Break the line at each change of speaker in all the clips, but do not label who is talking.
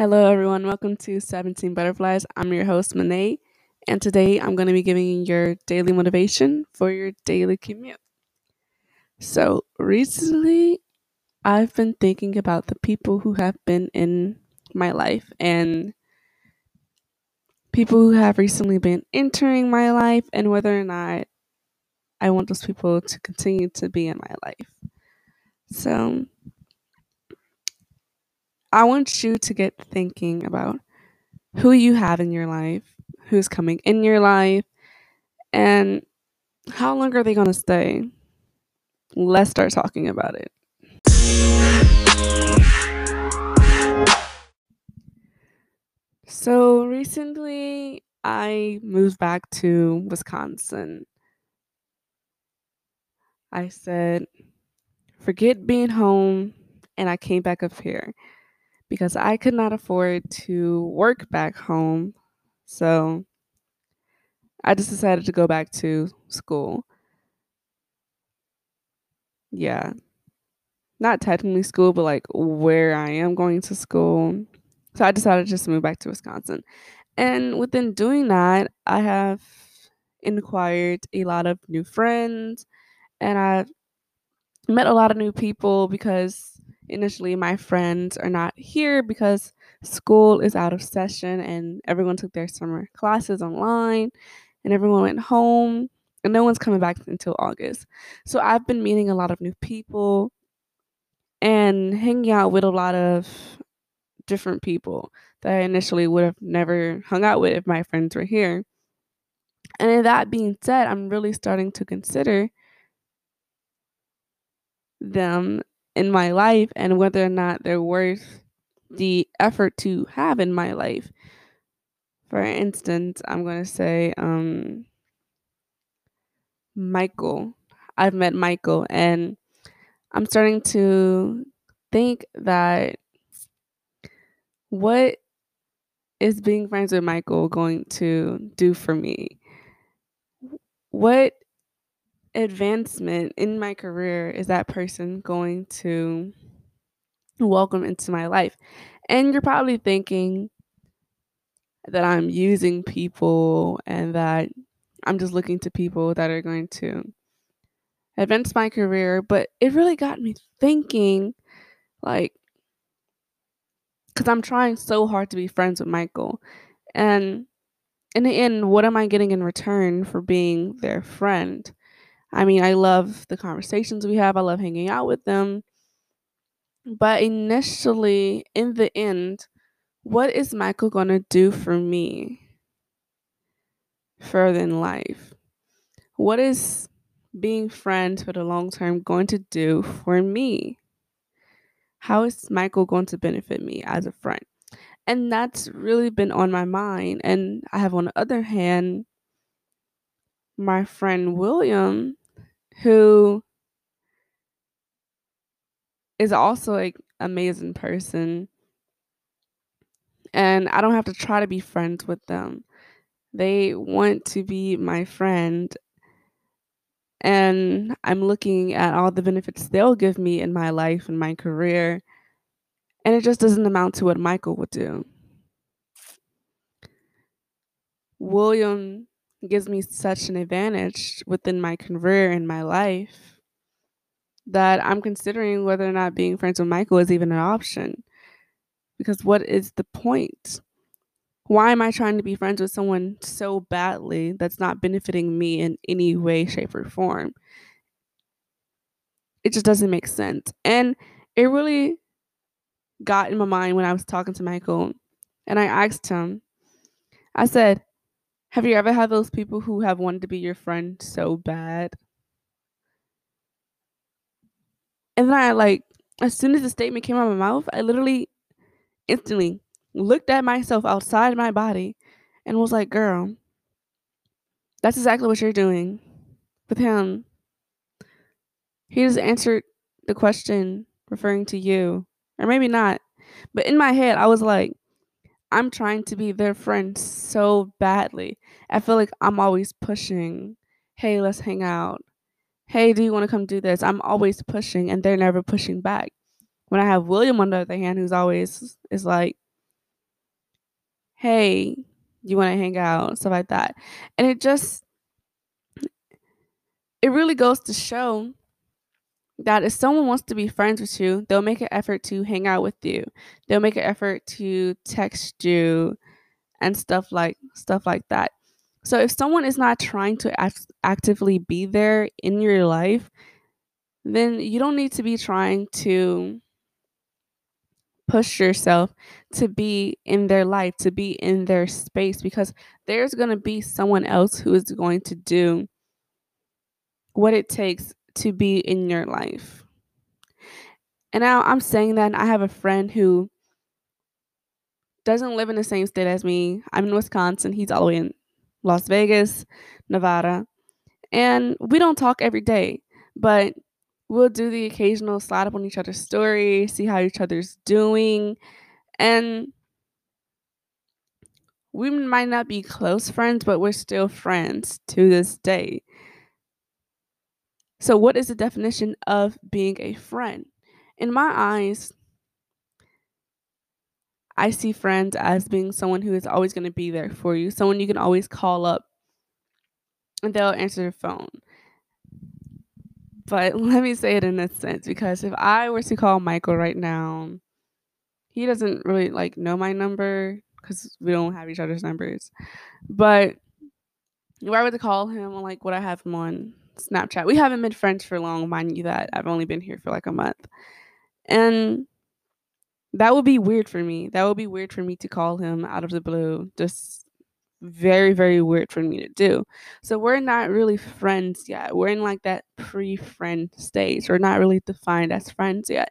Hello, everyone. Welcome to 17 Butterflies. I'm your host, Minae, and today I'm going to be giving you your daily motivation for your daily commute. So, recently, I've been thinking about the people who have been in my life and people who have recently been entering my life and whether or not I want those people to continue to be in my life. So, I want you to get thinking about who you have in your life, who's coming in your life, and how long are they going to stay? Let's start talking about it. So recently, I moved back to Wisconsin. I said, forget being home, and I came back up here because I could not afford to work back home. So I just decided to go back to school. Yeah. Not technically school, but like where I am going to school. So I decided just to move back to Wisconsin. And within doing that, I have inquired a lot of new friends and I've met a lot of new people because initially my friends are not here because school is out of session and everyone took their summer classes online and everyone went home and no one's coming back until August. So I've been meeting a lot of new people and hanging out with a lot of different people that I initially would have never hung out with if my friends were here. And that being said, I'm really starting to consider them in my life and whether or not they're worth the effort to have in my life. For instance, I'm going to say um, Michael. I've met Michael and I'm starting to think that what is being friends with Michael going to do for me? What advancement in my career is that person going to welcome into my life? And you're probably thinking that I'm using people and that I'm just looking to people that are going to advance my career. But it really got me thinking like, because I'm trying so hard to be friends with Michael. And in the end, what am I getting in return for being their friend? I mean, I love the conversations we have, I love hanging out with them. But initially, in the end, what is Michael going to do for me further in life? What is being friends for the long term going to do for me? How is Michael going to benefit me as a friend? And that's really been on my mind. And I have, on the other hand, my friend William, who is also an amazing person. And I don't have to try to be friends with them. They want to be my friend. And I'm looking at all the benefits they'll give me in my life and my career. And it just doesn't amount to what Michael would do. William gives me such an advantage within my career and my life that I'm considering whether or not being friends with Michael is even an option. Because what is the point? Why am I trying to be friends with someone so badly that's not benefiting me in any way, shape, or form? It just doesn't make sense. And it really got in my mind when I was talking to Michael and I asked him, I said, Have you ever had those people who have wanted to be your friend so bad? And then I like, as soon as the statement came out of my mouth, I literally instantly looked at myself outside my body and was like, girl, that's exactly what you're doing with him. He just answered the question referring to you, or maybe not. But in my head, I was like, I'm trying to be their friend so badly. I feel like I'm always pushing, hey, let's hang out. Hey, do you want to come do this? I'm always pushing and they're never pushing back. When I have William on the other hand, who's always is like, hey, you want to hang out, stuff like that. And it just, it really goes to show that if someone wants to be friends with you, they'll make an effort to hang out with you. They'll make an effort to text you and stuff like stuff like that. So if someone is not trying to act- actively be there in your life, then you don't need to be trying to push yourself to be in their life, to be in their space because there's going to be someone else who is going to do what it takes to be in your life. And now I'm saying that I have a friend who doesn't live in the same state as me. I'm in Wisconsin. He's all the way in Las Vegas, Nevada. And we don't talk every day, but we'll do the occasional slide up on each other's story, see how each other's doing. And we might not be close friends, but we're still friends to this day. So, what is the definition of being a friend? In my eyes, I see friends as being someone who is always going to be there for you, someone you can always call up and they'll answer the phone. But let me say it in this sense because if I were to call Michael right now, he doesn't really like know my number because we don't have each other's numbers. But if I were to call him, like, would I have him on Snapchat? We haven't been friends for long, mind you. That I've only been here for like a month, and that would be weird for me. That would be weird for me to call him out of the blue. Just very, very weird for me to do. So we're not really friends yet. We're in like that pre friend stage. We're not really defined as friends yet.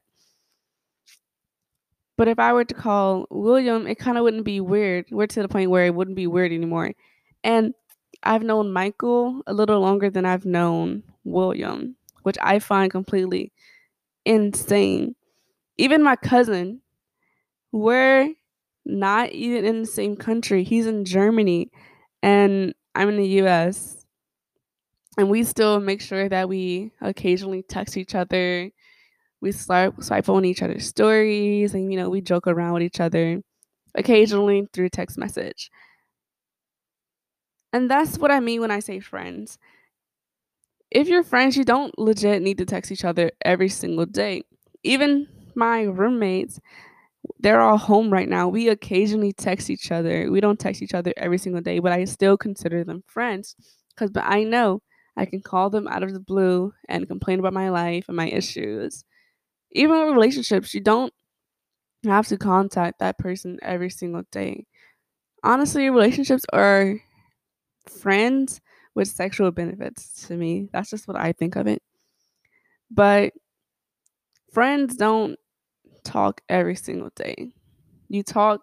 But if I were to call William, it kind of wouldn't be weird. We're to the point where it wouldn't be weird anymore. And I've known Michael a little longer than I've known William, which I find completely insane. Even my cousin, we're not even in the same country. He's in Germany and I'm in the US. And we still make sure that we occasionally text each other. We start swipe on each other's stories and you know, we joke around with each other occasionally through text message. And that's what I mean when I say friends. If you're friends, you don't legit need to text each other every single day. Even my roommates, they're all home right now. We occasionally text each other. We don't text each other every single day, but I still consider them friends because but I know I can call them out of the blue and complain about my life and my issues. Even with relationships, you don't have to contact that person every single day. Honestly, relationships are friends with sexual benefits to me. That's just what I think of it. But friends don't talk every single day. You talk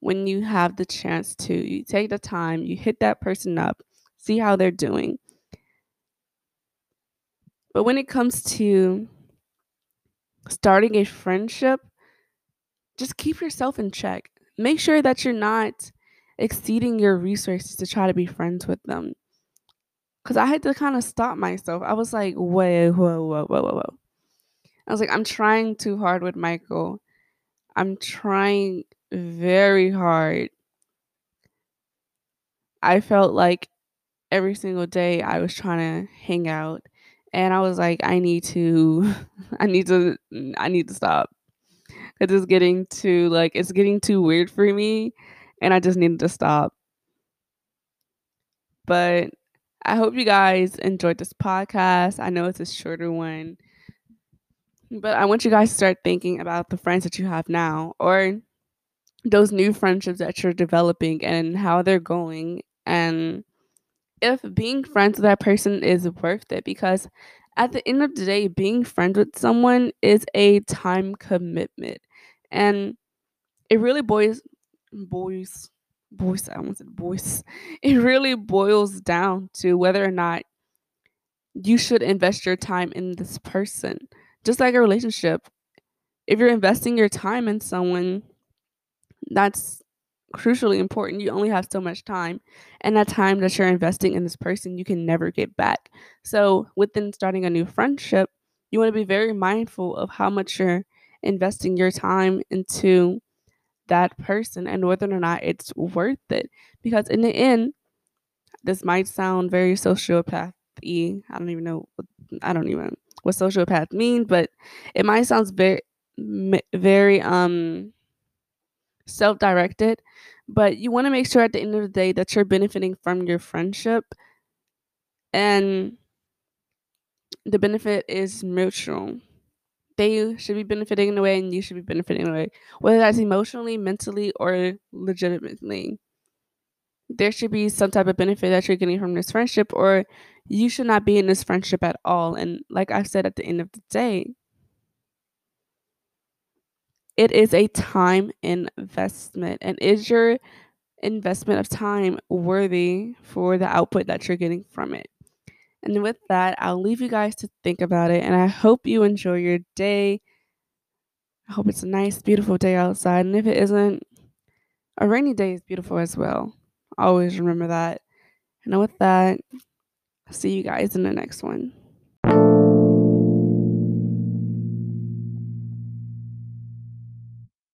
when you have the chance to. You take the time, you hit that person up, see how they're doing. But when it comes to starting a friendship, just keep yourself in check. Make sure that you're not exceeding your resources to try to be friends with them. Because I had to kind of stop myself. I was like, whoa, whoa, whoa, whoa, whoa, whoa. I was like, I'm trying too hard with Michael. I'm trying very hard. I felt like every single day I was trying to hang out and I was like I need to I need to I need to stop. Cuz it's getting too like it's getting too weird for me and I just needed to stop. But I hope you guys enjoyed this podcast. I know it's a shorter one. But I want you guys to start thinking about the friends that you have now or those new friendships that you're developing and how they're going and if being friends with that person is worth it because at the end of the day being friends with someone is a time commitment and it really boils boys boys I almost said boys it really boils down to whether or not you should invest your time in this person just like a relationship. If you're investing your time in someone, that's crucially important. You only have so much time, and that time that you're investing in this person, you can never get back. So, within starting a new friendship, you want to be very mindful of how much you're investing your time into that person and whether or not it's worth it. Because in the end, this might sound very sociopath i don't even know I don't even what sociopath means, but it might sound very very um self-directed, but you want to make sure at the end of the day that you're benefiting from your friendship and the benefit is mutual. They should be benefiting in a way and you should be benefiting in a way, whether that's emotionally, mentally, or legitimately. There should be some type of benefit that you're getting from this friendship, or you should not be in this friendship at all. And like I said at the end of the day, it is a time investment. And is your investment of time worthy for the output that you're getting from it? And with that, I'll leave you guys to think about it. And I hope you enjoy your day. I hope it's a nice, beautiful day outside. And if it isn't, a rainy day is beautiful as well. Always remember that. And with that, see you guys in the next one.